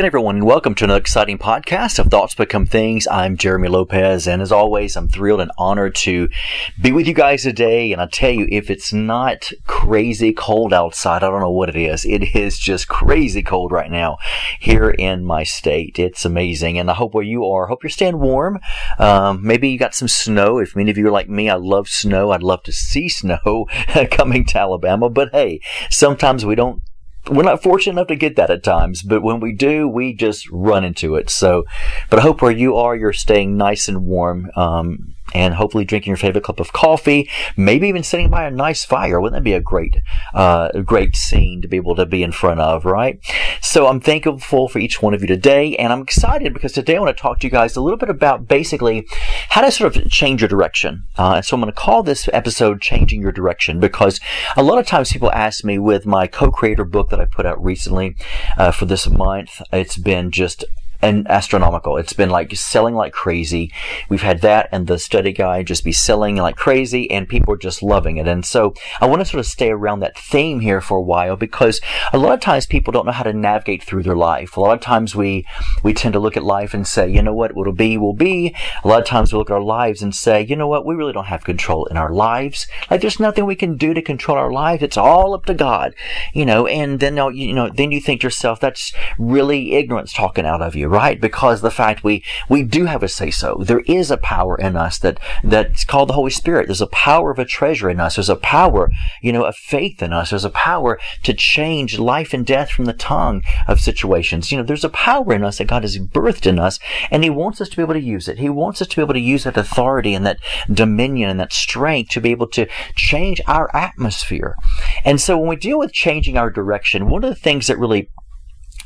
Good everyone, and welcome to another exciting podcast of Thoughts Become Things. I'm Jeremy Lopez, and as always, I'm thrilled and honored to be with you guys today. And I tell you, if it's not crazy cold outside, I don't know what it is. It is just crazy cold right now here in my state. It's amazing, and I hope where you are, hope you're staying warm. Um, maybe you got some snow. If many of you are like me, I love snow. I'd love to see snow coming to Alabama, but hey, sometimes we don't we're not fortunate enough to get that at times, but when we do, we just run into it. So, but I hope where you are, you're staying nice and warm. Um, and hopefully drinking your favorite cup of coffee, maybe even sitting by a nice fire. Wouldn't that be a great, uh, great scene to be able to be in front of, right? So I'm thankful for each one of you today, and I'm excited because today I want to talk to you guys a little bit about basically how to sort of change your direction. Uh, and so I'm going to call this episode "Changing Your Direction" because a lot of times people ask me with my co-creator book that I put out recently uh, for this month. It's been just and astronomical. It's been like selling like crazy. We've had that and the study guide just be selling like crazy and people are just loving it. And so I want to sort of stay around that theme here for a while because a lot of times people don't know how to navigate through their life. A lot of times we, we tend to look at life and say, you know what, what'll be will be. A lot of times we look at our lives and say, you know what, we really don't have control in our lives. Like there's nothing we can do to control our lives. It's all up to God, you know, and then, you know, then you think to yourself, that's really ignorance talking out of you right? Because the fact we, we do have a say so. There is a power in us that, that's called the Holy Spirit. There's a power of a treasure in us. There's a power, you know, of faith in us. There's a power to change life and death from the tongue of situations. You know, there's a power in us that God has birthed in us and He wants us to be able to use it. He wants us to be able to use that authority and that dominion and that strength to be able to change our atmosphere. And so when we deal with changing our direction, one of the things that really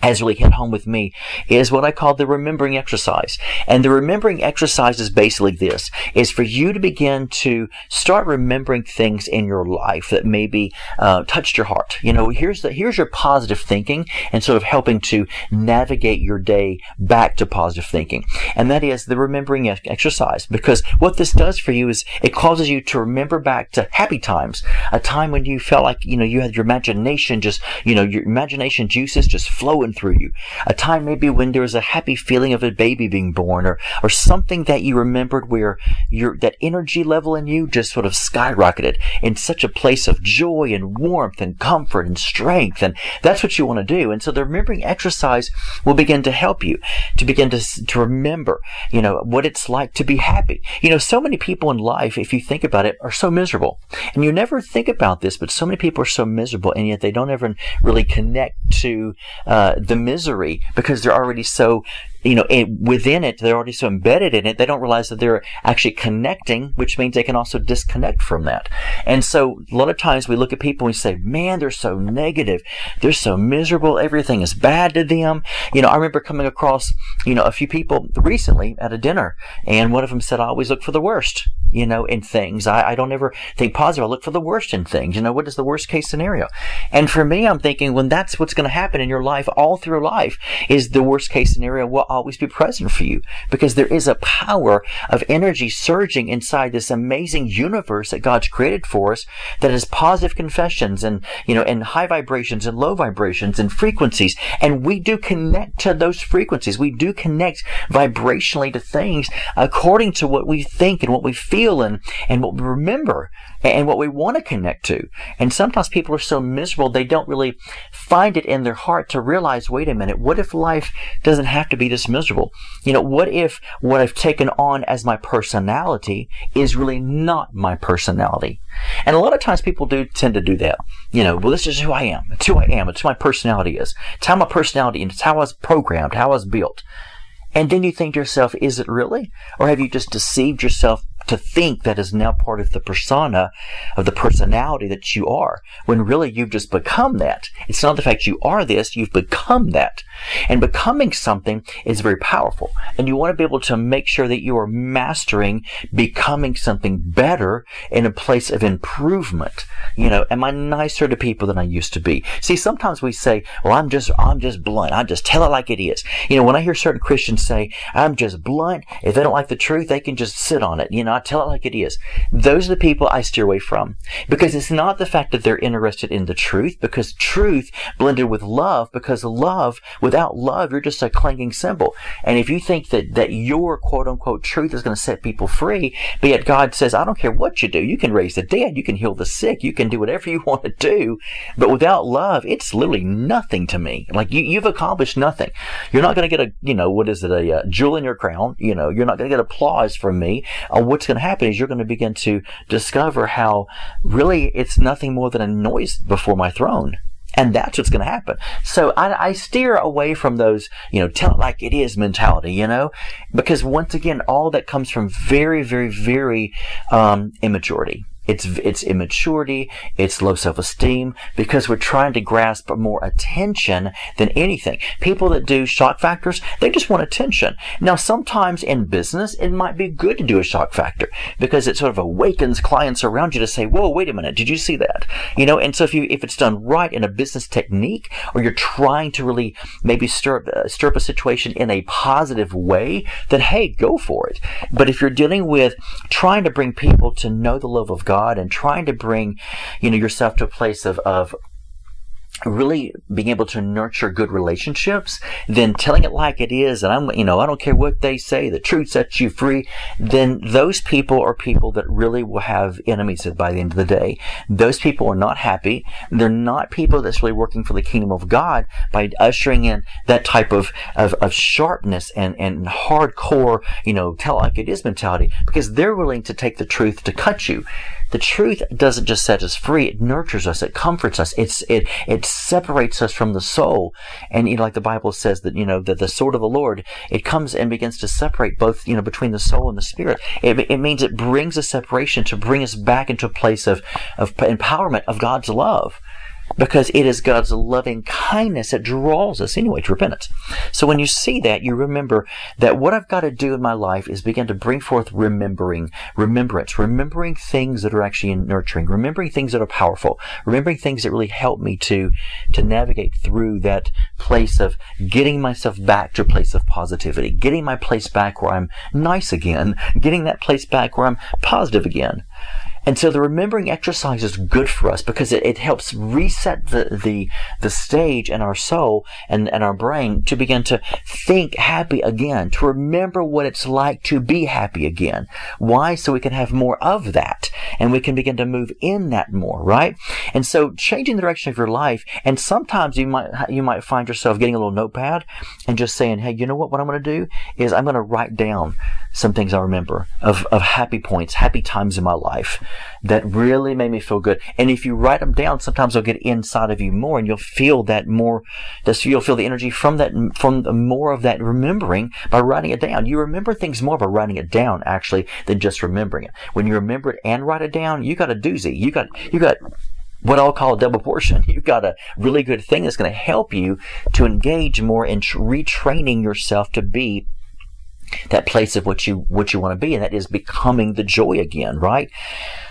has really hit home with me is what I call the remembering exercise. And the remembering exercise is basically this, is for you to begin to start remembering things in your life that maybe uh, touched your heart. You know, here's the, here's your positive thinking and sort of helping to navigate your day back to positive thinking. And that is the remembering exercise. Because what this does for you is it causes you to remember back to happy times, a time when you felt like, you know, you had your imagination just, you know, your imagination juices just flowing through you. A time maybe when there was a happy feeling of a baby being born or, or something that you remembered where your, that energy level in you just sort of skyrocketed in such a place of joy and warmth and comfort and strength. And that's what you want to do. And so the remembering exercise will begin to help you to begin to, to remember, you know, what it's like to be happy. You know, so many people in life, if you think about it, are so miserable. And you never think about this, but so many people are so miserable and yet they don't ever really connect to uh, the misery because they're already so you know, it, within it, they're already so embedded in it, they don't realize that they're actually connecting, which means they can also disconnect from that. And so a lot of times we look at people and we say, man, they're so negative. They're so miserable. Everything is bad to them. You know, I remember coming across, you know, a few people recently at a dinner and one of them said, I always look for the worst, you know, in things. I, I don't ever think positive. I look for the worst in things. You know, what is the worst case scenario? And for me, I'm thinking when that's what's going to happen in your life all through life is the worst case scenario. will always be present for you because there is a power of energy surging inside this amazing universe that God's created for us that is positive confessions and, you know, and high vibrations and low vibrations and frequencies. And we do connect to those frequencies. We do connect vibrationally to things according to what we think and what we feel and, and what we remember and what we want to connect to. And sometimes people are so miserable, they don't really find it in their heart to realize, wait a minute, what if life doesn't have to be this miserable? You know, what if what I've taken on as my personality is really not my personality? And a lot of times people do tend to do that. You know, well, this is who I am. It's who I am. It's who my personality is. It's how my personality and it's how I was programmed, how I was built. And then you think to yourself, is it really? Or have you just deceived yourself to think that is now part of the persona of the personality that you are, when really you've just become that. It's not the fact you are this, you've become that. And becoming something is very powerful. And you want to be able to make sure that you are mastering becoming something better in a place of improvement. You know, am I nicer to people than I used to be? See, sometimes we say, well, I'm just, I'm just blunt. I just tell it like it is. You know, when I hear certain Christians say, I'm just blunt, if they don't like the truth, they can just sit on it. You know, I tell it like it is. Those are the people I steer away from because it's not the fact that they're interested in the truth because truth blended with love because love, without love, you're just a clanging cymbal. And if you think that, that your quote unquote truth is going to set people free, but yet God says, I don't care what you do. You can raise the dead. You can heal the sick. You can do whatever you want to do. But without love, it's literally nothing to me. Like you, you've accomplished nothing. You're not going to get a, you know, what is it, a, a uh, jewel in your crown. You know, you're not going to get applause from me. Uh, what's going to happen is you're going to begin to discover how really it's nothing more than a noise before my throne. And that's what's going to happen. So I, I, steer away from those, you know, tell it like it is mentality, you know, because once again, all that comes from very, very, very um, immaturity. It's, it's immaturity, it's low self-esteem, because we're trying to grasp more attention than anything. People that do shock factors, they just want attention. Now, sometimes in business, it might be good to do a shock factor, because it sort of awakens clients around you to say, whoa, wait a minute, did you see that? You know, and so if you, if it's done right in a business technique, or you're trying to really maybe stir up, uh, stir up a situation in a positive way, then hey, go for it. But if you're dealing with trying to bring people to know the love of God, God and trying to bring, you know, yourself to a place of, of really being able to nurture good relationships, then telling it like it is, and I'm, you know, I don't care what they say, the truth sets you free, then those people are people that really will have enemies by the end of the day. Those people are not happy. They're not people that's really working for the kingdom of God by ushering in that type of, of, of sharpness and, and hardcore, you know, tell like it is mentality because they're willing to take the truth to cut you. The truth doesn't just set us free; it nurtures us, it comforts us, it's it it separates us from the soul. And you know, like the Bible says that you know that the sword of the Lord it comes and begins to separate both you know between the soul and the spirit. It, it means it brings a separation to bring us back into a place of of empowerment of God's love because it is God's loving kindness that draws us anyway to repentance. So when you see that, you remember that what I've got to do in my life is begin to bring forth remembering, remembrance, remembering things that are actually nurturing, remembering things that are powerful, remembering things that really help me to, to navigate through that place of getting myself back to a place of positivity, getting my place back where I'm nice again, getting that place back where I'm positive again. And so the remembering exercise is good for us because it, it helps reset the, the, the stage in our soul and, and our brain to begin to think happy again, to remember what it's like to be happy again. Why? So we can have more of that and we can begin to move in that more, right? And so changing the direction of your life, and sometimes you might, you might find yourself getting a little notepad and just saying, hey, you know what? What I'm going to do is I'm going to write down some things I remember of, of happy points, happy times in my life that really made me feel good. And if you write them down, sometimes they'll get inside of you more and you'll feel that more, you'll feel the energy from that, from more of that remembering by writing it down. You remember things more by writing it down actually than just remembering it. When you remember it and write it down, you got a doozy. You got, you got what I'll call a double portion. You've got a really good thing that's going to help you to engage more in retraining yourself to be that place of what you what you want to be, and that is becoming the joy again, right?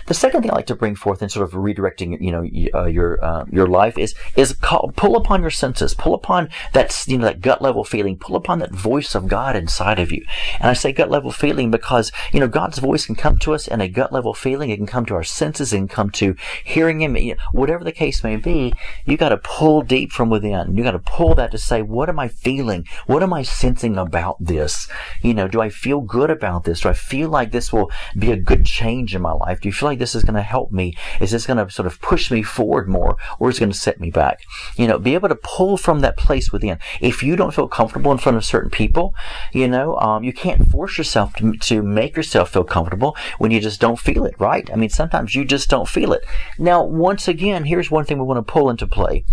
The second thing I like to bring forth in sort of redirecting, you know, uh, your uh, your life is is call, pull upon your senses, pull upon that you know that gut level feeling, pull upon that voice of God inside of you. And I say gut level feeling because you know God's voice can come to us in a gut level feeling. It can come to our senses and come to hearing Him. You know, whatever the case may be, you got to pull deep from within. You got to pull that to say, what am I feeling? What am I sensing about this? You know, do I feel good about this? Do I feel like this will be a good change in my life? Do you feel like this is going to help me? Is this going to sort of push me forward more or is it going to set me back? You know, be able to pull from that place within. If you don't feel comfortable in front of certain people, you know, um, you can't force yourself to, to make yourself feel comfortable when you just don't feel it, right? I mean, sometimes you just don't feel it. Now, once again, here's one thing we want to pull into play.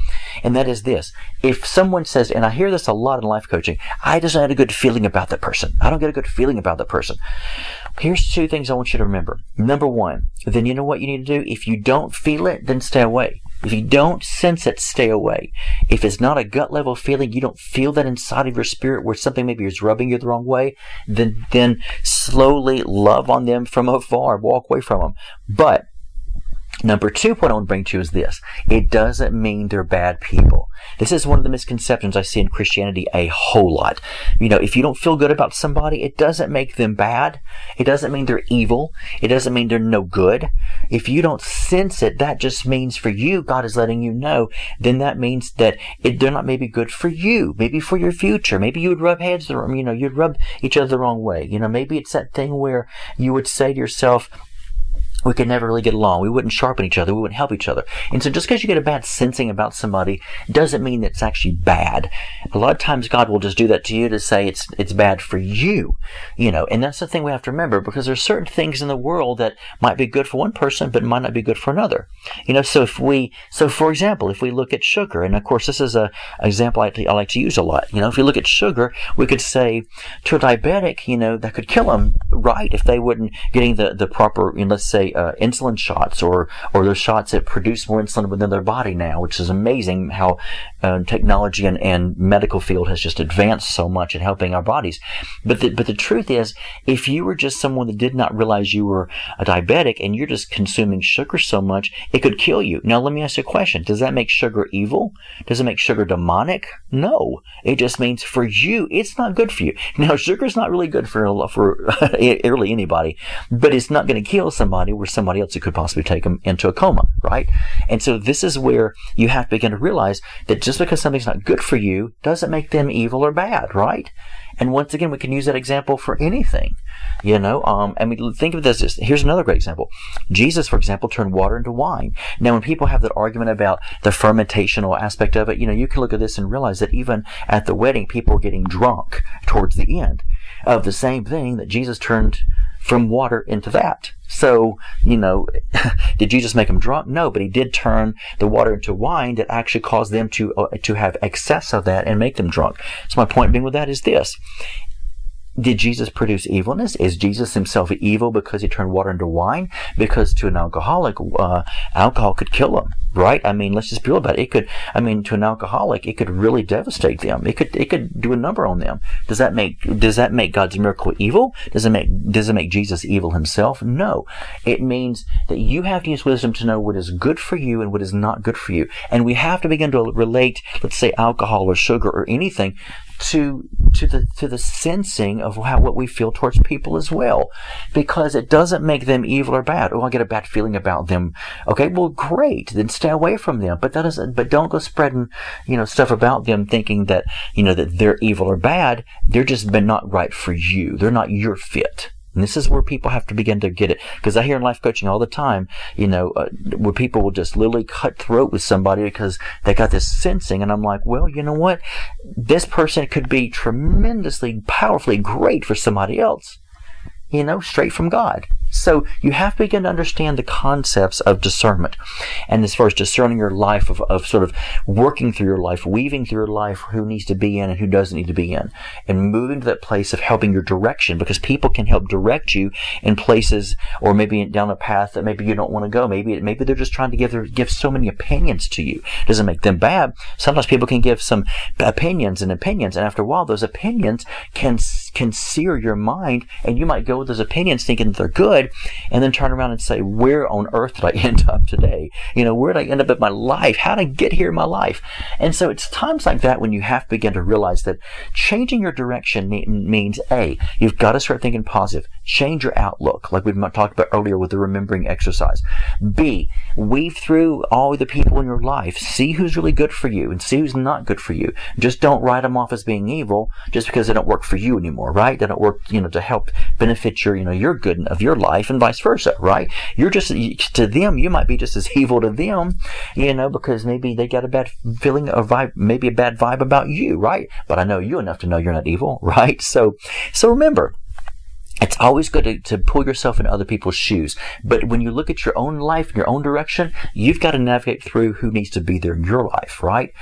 And that is this. If someone says, and I hear this a lot in life coaching, I just had a good feeling about that person. I don't get a good feeling about that person. Here's two things I want you to remember. Number one, then you know what you need to do? If you don't feel it, then stay away. If you don't sense it, stay away. If it's not a gut level feeling, you don't feel that inside of your spirit where something maybe is rubbing you the wrong way, then, then slowly love on them from afar, walk away from them. But Number two point I want to bring to you is this. It doesn't mean they're bad people. This is one of the misconceptions I see in Christianity a whole lot. You know, if you don't feel good about somebody, it doesn't make them bad. It doesn't mean they're evil. It doesn't mean they're no good. If you don't sense it, that just means for you, God is letting you know, then that means that it, they're not maybe good for you, maybe for your future. Maybe you would rub heads, the, you know, you'd rub each other the wrong way. You know, maybe it's that thing where you would say to yourself, we could never really get along. We wouldn't sharpen each other. We wouldn't help each other. And so just because you get a bad sensing about somebody doesn't mean that it's actually bad. A lot of times God will just do that to you to say it's, it's bad for you, you know, and that's the thing we have to remember because there's certain things in the world that might be good for one person, but might not be good for another. You know, so if we, so for example, if we look at sugar, and of course this is a example I, I like to use a lot, you know, if you look at sugar, we could say to a diabetic, you know, that could kill them, right, if they wouldn't getting the, the proper, you know, let's say, uh, insulin shots or or those shots that produce more insulin within their body now, which is amazing how uh, technology and, and medical field has just advanced so much in helping our bodies. But the, but the truth is, if you were just someone that did not realize you were a diabetic and you're just consuming sugar so much, it could kill you. Now let me ask you a question: Does that make sugar evil? Does it make sugar demonic? No, it just means for you, it's not good for you. Now sugar is not really good for for really anybody, but it's not going to kill somebody or somebody else who could possibly take them into a coma, right? And so this is where you have to begin to realize that just because something's not good for you doesn't make them evil or bad, right? And once again, we can use that example for anything, you know. Um, I mean, think of this. Here's another great example. Jesus, for example, turned water into wine. Now, when people have that argument about the fermentational aspect of it, you know, you can look at this and realize that even at the wedding, people were getting drunk towards the end of the same thing that Jesus turned from water into that. So, you know, did Jesus make them drunk? No, but he did turn the water into wine that actually caused them to, uh, to have excess of that and make them drunk. So my point being with that is this. Did Jesus produce evilness? Is Jesus himself evil because he turned water into wine? Because to an alcoholic, uh, alcohol could kill him, right? I mean, let's just be real about it. It could, I mean, to an alcoholic, it could really devastate them. It could, it could do a number on them. Does that make, does that make God's miracle evil? Does it make, does it make Jesus evil himself? No. It means that you have to use wisdom to know what is good for you and what is not good for you. And we have to begin to relate, let's say, alcohol or sugar or anything to to the to the sensing of how what we feel towards people as well, because it doesn't make them evil or bad. Oh, I get a bad feeling about them. Okay, well, great, then stay away from them. But that doesn't. But don't go spreading, you know, stuff about them, thinking that you know that they're evil or bad. They're just been not right for you. They're not your fit. And this is where people have to begin to get it. Because I hear in life coaching all the time, you know, uh, where people will just literally cut throat with somebody because they got this sensing. And I'm like, well, you know what? This person could be tremendously, powerfully great for somebody else, you know, straight from God. So you have to begin to understand the concepts of discernment. And as far as discerning your life, of, of sort of working through your life, weaving through your life who needs to be in and who doesn't need to be in, and moving to that place of helping your direction because people can help direct you in places or maybe down a path that maybe you don't want to go. Maybe, maybe they're just trying to give their, give so many opinions to you. It doesn't make them bad. Sometimes people can give some opinions and opinions. And after a while, those opinions can, can sear your mind and you might go with those opinions thinking that they're good and then turn around and say, where on earth did I end up today? You know, where did I end up in my life? How did I get here in my life? And so it's times like that when you have to begin to realize that changing your direction means A, you've got to start thinking positive. Change your outlook, like we talked about earlier with the remembering exercise. B, weave through all the people in your life. See who's really good for you and see who's not good for you. Just don't write them off as being evil just because they don't work for you anymore, right? They don't work, you know, to help benefit your, you know, your good of your life and vice versa, right? You're just, to them, you might be just as evil to them, you know, because maybe they got a bad feeling or vibe, maybe a bad vibe about you, right? But I know you enough to know you're not evil, right? So, so remember, it's always good to, to pull yourself in other people's shoes. But when you look at your own life and your own direction, you've got to navigate through who needs to be there in your life, right?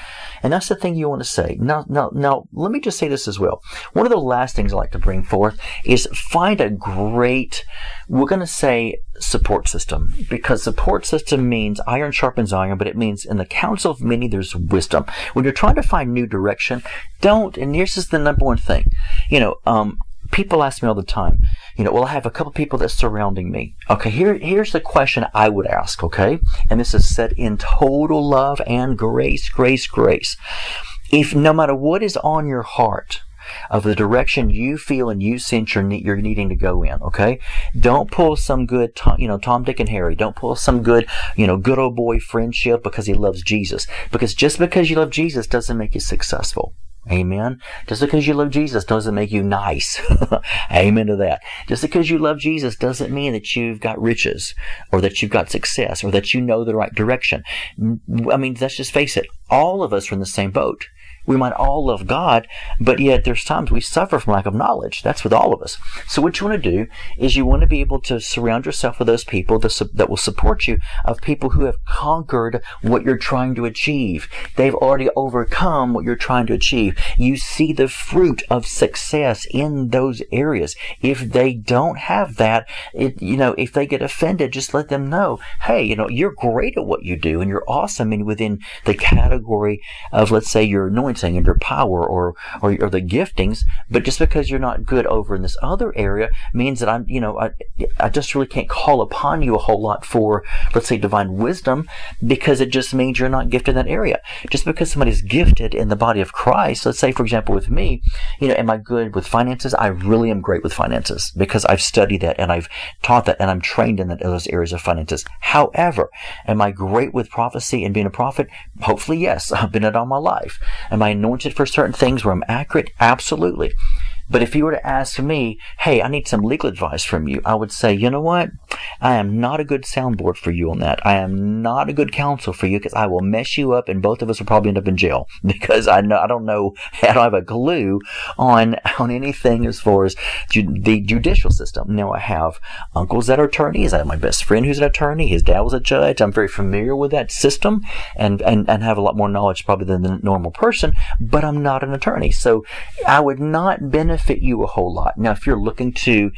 And that's the thing you want to say. Now, now, now, let me just say this as well. One of the last things I like to bring forth is find a great, we're going to say support system because support system means iron sharpens iron, but it means in the counsel of many, there's wisdom. When you're trying to find new direction, don't, and here's the number one thing, you know, um, people ask me all the time, you know, well, I have a couple people that's surrounding me. Okay, here, here's the question I would ask, okay? And this is said in total love and grace, grace, grace. If no matter what is on your heart, of the direction you feel and you sense you're, you're needing to go in. Okay, don't pull some good, Tom, you know, Tom, Dick, and Harry. Don't pull some good, you know, good old boy friendship because he loves Jesus. Because just because you love Jesus doesn't make you successful. Amen. Just because you love Jesus doesn't make you nice. Amen to that. Just because you love Jesus doesn't mean that you've got riches or that you've got success or that you know the right direction. I mean, let's just face it. All of us are in the same boat. We might all love God, but yet there's times we suffer from lack of knowledge. That's with all of us. So what you want to do is you want to be able to surround yourself with those people that will support you of people who have conquered what you're trying to achieve. They've already overcome what you're trying to achieve. You see the fruit of success in those areas. If they don't have that, it, you know, if they get offended, just let them know, hey, you know, you're great at what you do and you're awesome and within the category of, let's say, your anointing anointing and your power or, or, or the giftings, but just because you're not good over in this other area means that I'm, you know, I, I just really can't call upon you a whole lot for, let's say, divine wisdom because it just means you're not gifted in that area. Just because somebody's gifted in the body of Christ, let's say, for example, with me, you know, am I good with finances? I really am great with finances because I've studied that and I've taught that and I'm trained in, that, those areas of finances. However, am I great with prophecy and being a prophet? Hopefully, yes. I've been it all my life. Am I anointed for certain things where I'm accurate? Absolutely. But if you were to ask me, hey, I need some legal advice from you, I would say, you know what? I am not a good soundboard for you on that. I am not a good counsel for you because I will mess you up and both of us will probably end up in jail because I know, I don't know, I don't have a clue on, on anything as far as ju- the judicial system. Now I have uncles that are attorneys. I have my best friend who's an attorney. His dad was a judge. I'm very familiar with that system and, and, and have a lot more knowledge probably than the normal person, but I'm not an attorney. So I would not benefit benefit you a whole lot. Now, if you're looking to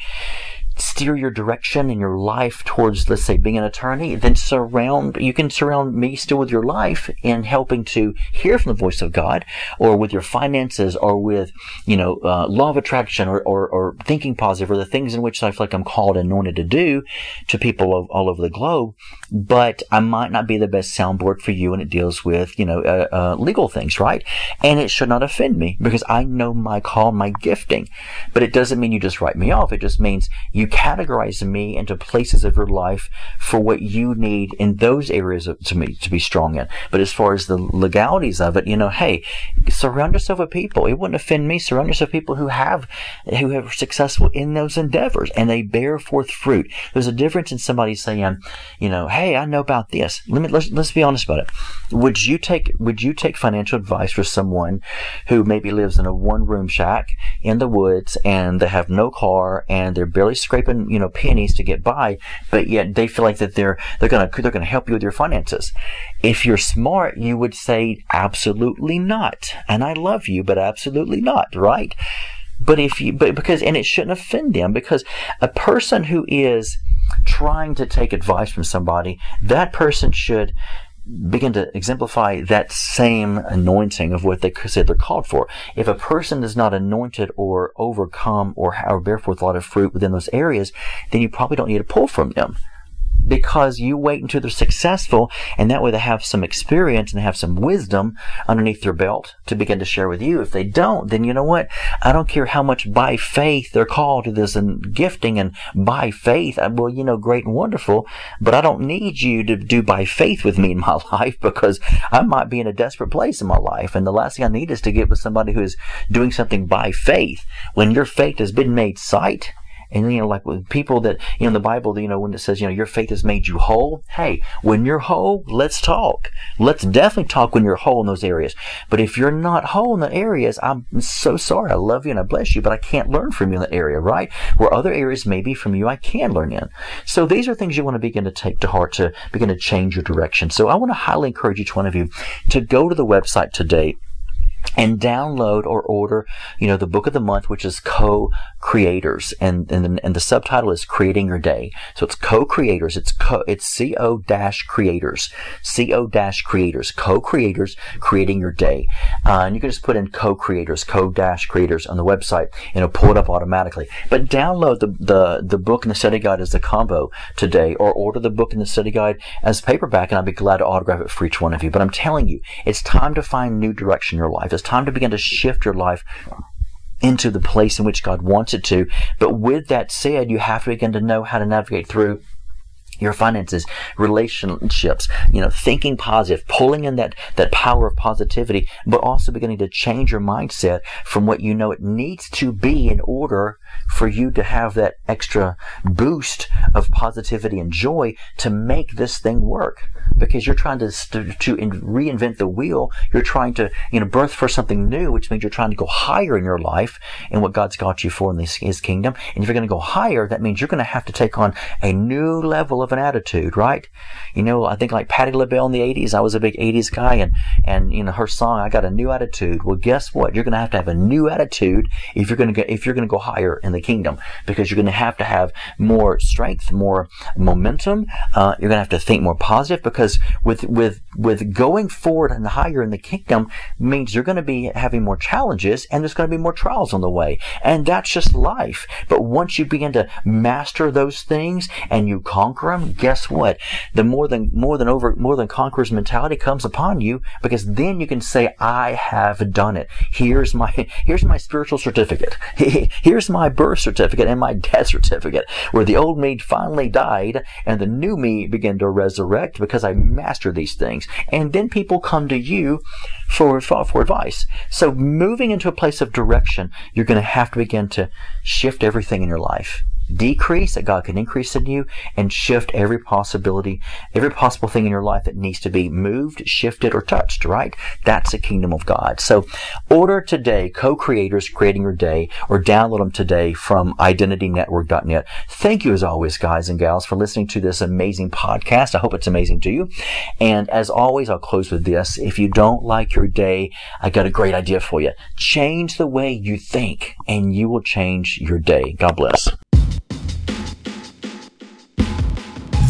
steer your direction in your life towards, let's say, being an attorney, then surround, you can surround me still with your life in helping to hear from the voice of God or with your finances or with, you know, uh, law of attraction or, or, or, thinking positive or the things in which I feel like I'm called and anointed to do to people of, all over the globe. But I might not be the best soundboard for you when it deals with, you know, uh, uh, legal things, right? And it should not offend me because I know my call, my gifting. But it doesn't mean you just write me off. It just means you categorize me into places of your life for what you need in those areas of, to me to be strong in. But as far as the legalities of it, you know, hey, surround yourself with people. It wouldn't offend me. Surround yourself with people who have who have successful in those endeavors and they bear forth fruit. There's a difference in somebody saying, you know, hey, I know about this. Let me let's, let's be honest about it. Would you take would you take financial advice for someone who maybe lives in a one room shack in the woods and they have no car and they're barely scraping, you know, pennies to get by, but yet they feel like that they're they're gonna they're gonna help you with your finances. If you're smart, you would say absolutely not. And I love you, but absolutely not, right? But if you but because and it shouldn't offend them because a person who is trying to take advice from somebody, that person should begin to exemplify that same anointing of what they said they're called for. If a person is not anointed or overcome or, or bear forth a lot of fruit within those areas, then you probably don't need to pull from them because you wait until they're successful and that way they have some experience and have some wisdom underneath their belt to begin to share with you. If they don't, then you know what? I don't care how much by faith they're called to this and gifting and by faith. Uh, well, you know, great and wonderful, but I don't need you to do by faith with me in my life because I might be in a desperate place in my life. And the last thing I need is to get with somebody who is doing something by faith. When your faith has been made sight, And, you know, like with people that, you know, in the Bible, you know, when it says, you know, your faith has made you whole. Hey, when you're whole, let's talk. Let's definitely talk when you're whole in those areas. But if you're not whole in the areas, I'm so sorry. I love you and I bless you, but I can't learn from you in that area, right? Where other areas maybe from you I can learn in. So these are things you want to begin to take to heart to begin to change your direction. So I want to highly encourage each one of you to go to the website today and download or order, you know, the book of the month, which is co-creators, and and and the subtitle is creating your day. So it's co-creators. It's co. It's co dash creators. Co dash creators. Co-creators creating your day. Uh, and you can just put in co-creators, co dash creators on the website, and it'll pull it up automatically. But download the the the book and the study guide as the combo today, or order the book and the study guide as paperback, and I'd be glad to autograph it for each one of you. But I'm telling you, it's time to find new direction in your life. It's time to begin to shift your life into the place in which God wants it to. But with that said, you have to begin to know how to navigate through your finances, relationships, you know, thinking positive, pulling in that, that power of positivity, but also beginning to change your mindset from what you know it needs to be in order for you to have that extra boost of positivity and joy to make this thing work because you're trying to, to, reinvent the wheel. You're trying to, you know, birth for something new, which means you're trying to go higher in your life and what God's got you for in this, His kingdom. And if you're going to go higher, that means you're going to have to take on a new level of an attitude, right? You know, I think like Patti LaBelle in the 80s, I was a big 80s guy and, and, you know, her song, I got a new attitude. Well, guess what? You're going to have to have a new attitude if you're going to go, if you're going to go higher in the kingdom because you're going to have to have more strength, more momentum. Uh, you're going to have to think more positive because because with with with going forward and higher in the kingdom means you're going to be having more challenges and there's going to be more trials on the way and that's just life but once you begin to master those things and you conquer them guess what the more than more than over more than conquerors mentality comes upon you because then you can say i have done it here's my here's my spiritual certificate here's my birth certificate and my death certificate where the old me finally died and the new me began to resurrect because I mastered these things. And then people come to you for, for advice. So moving into a place of direction, you're going to have to begin to shift everything in your life decrease that God can increase in you and shift every possibility, every possible thing in your life that needs to be moved, shifted, or touched, right? That's the kingdom of God. So order today co-creators creating your day or download them today from identitynetwork.net. Thank you as always, guys and gals, for listening to this amazing podcast. I hope it's amazing to you. And as always, I'll close with this. If you don't like your day, I got a great idea for you. Change the way you think and you will change your day. God bless.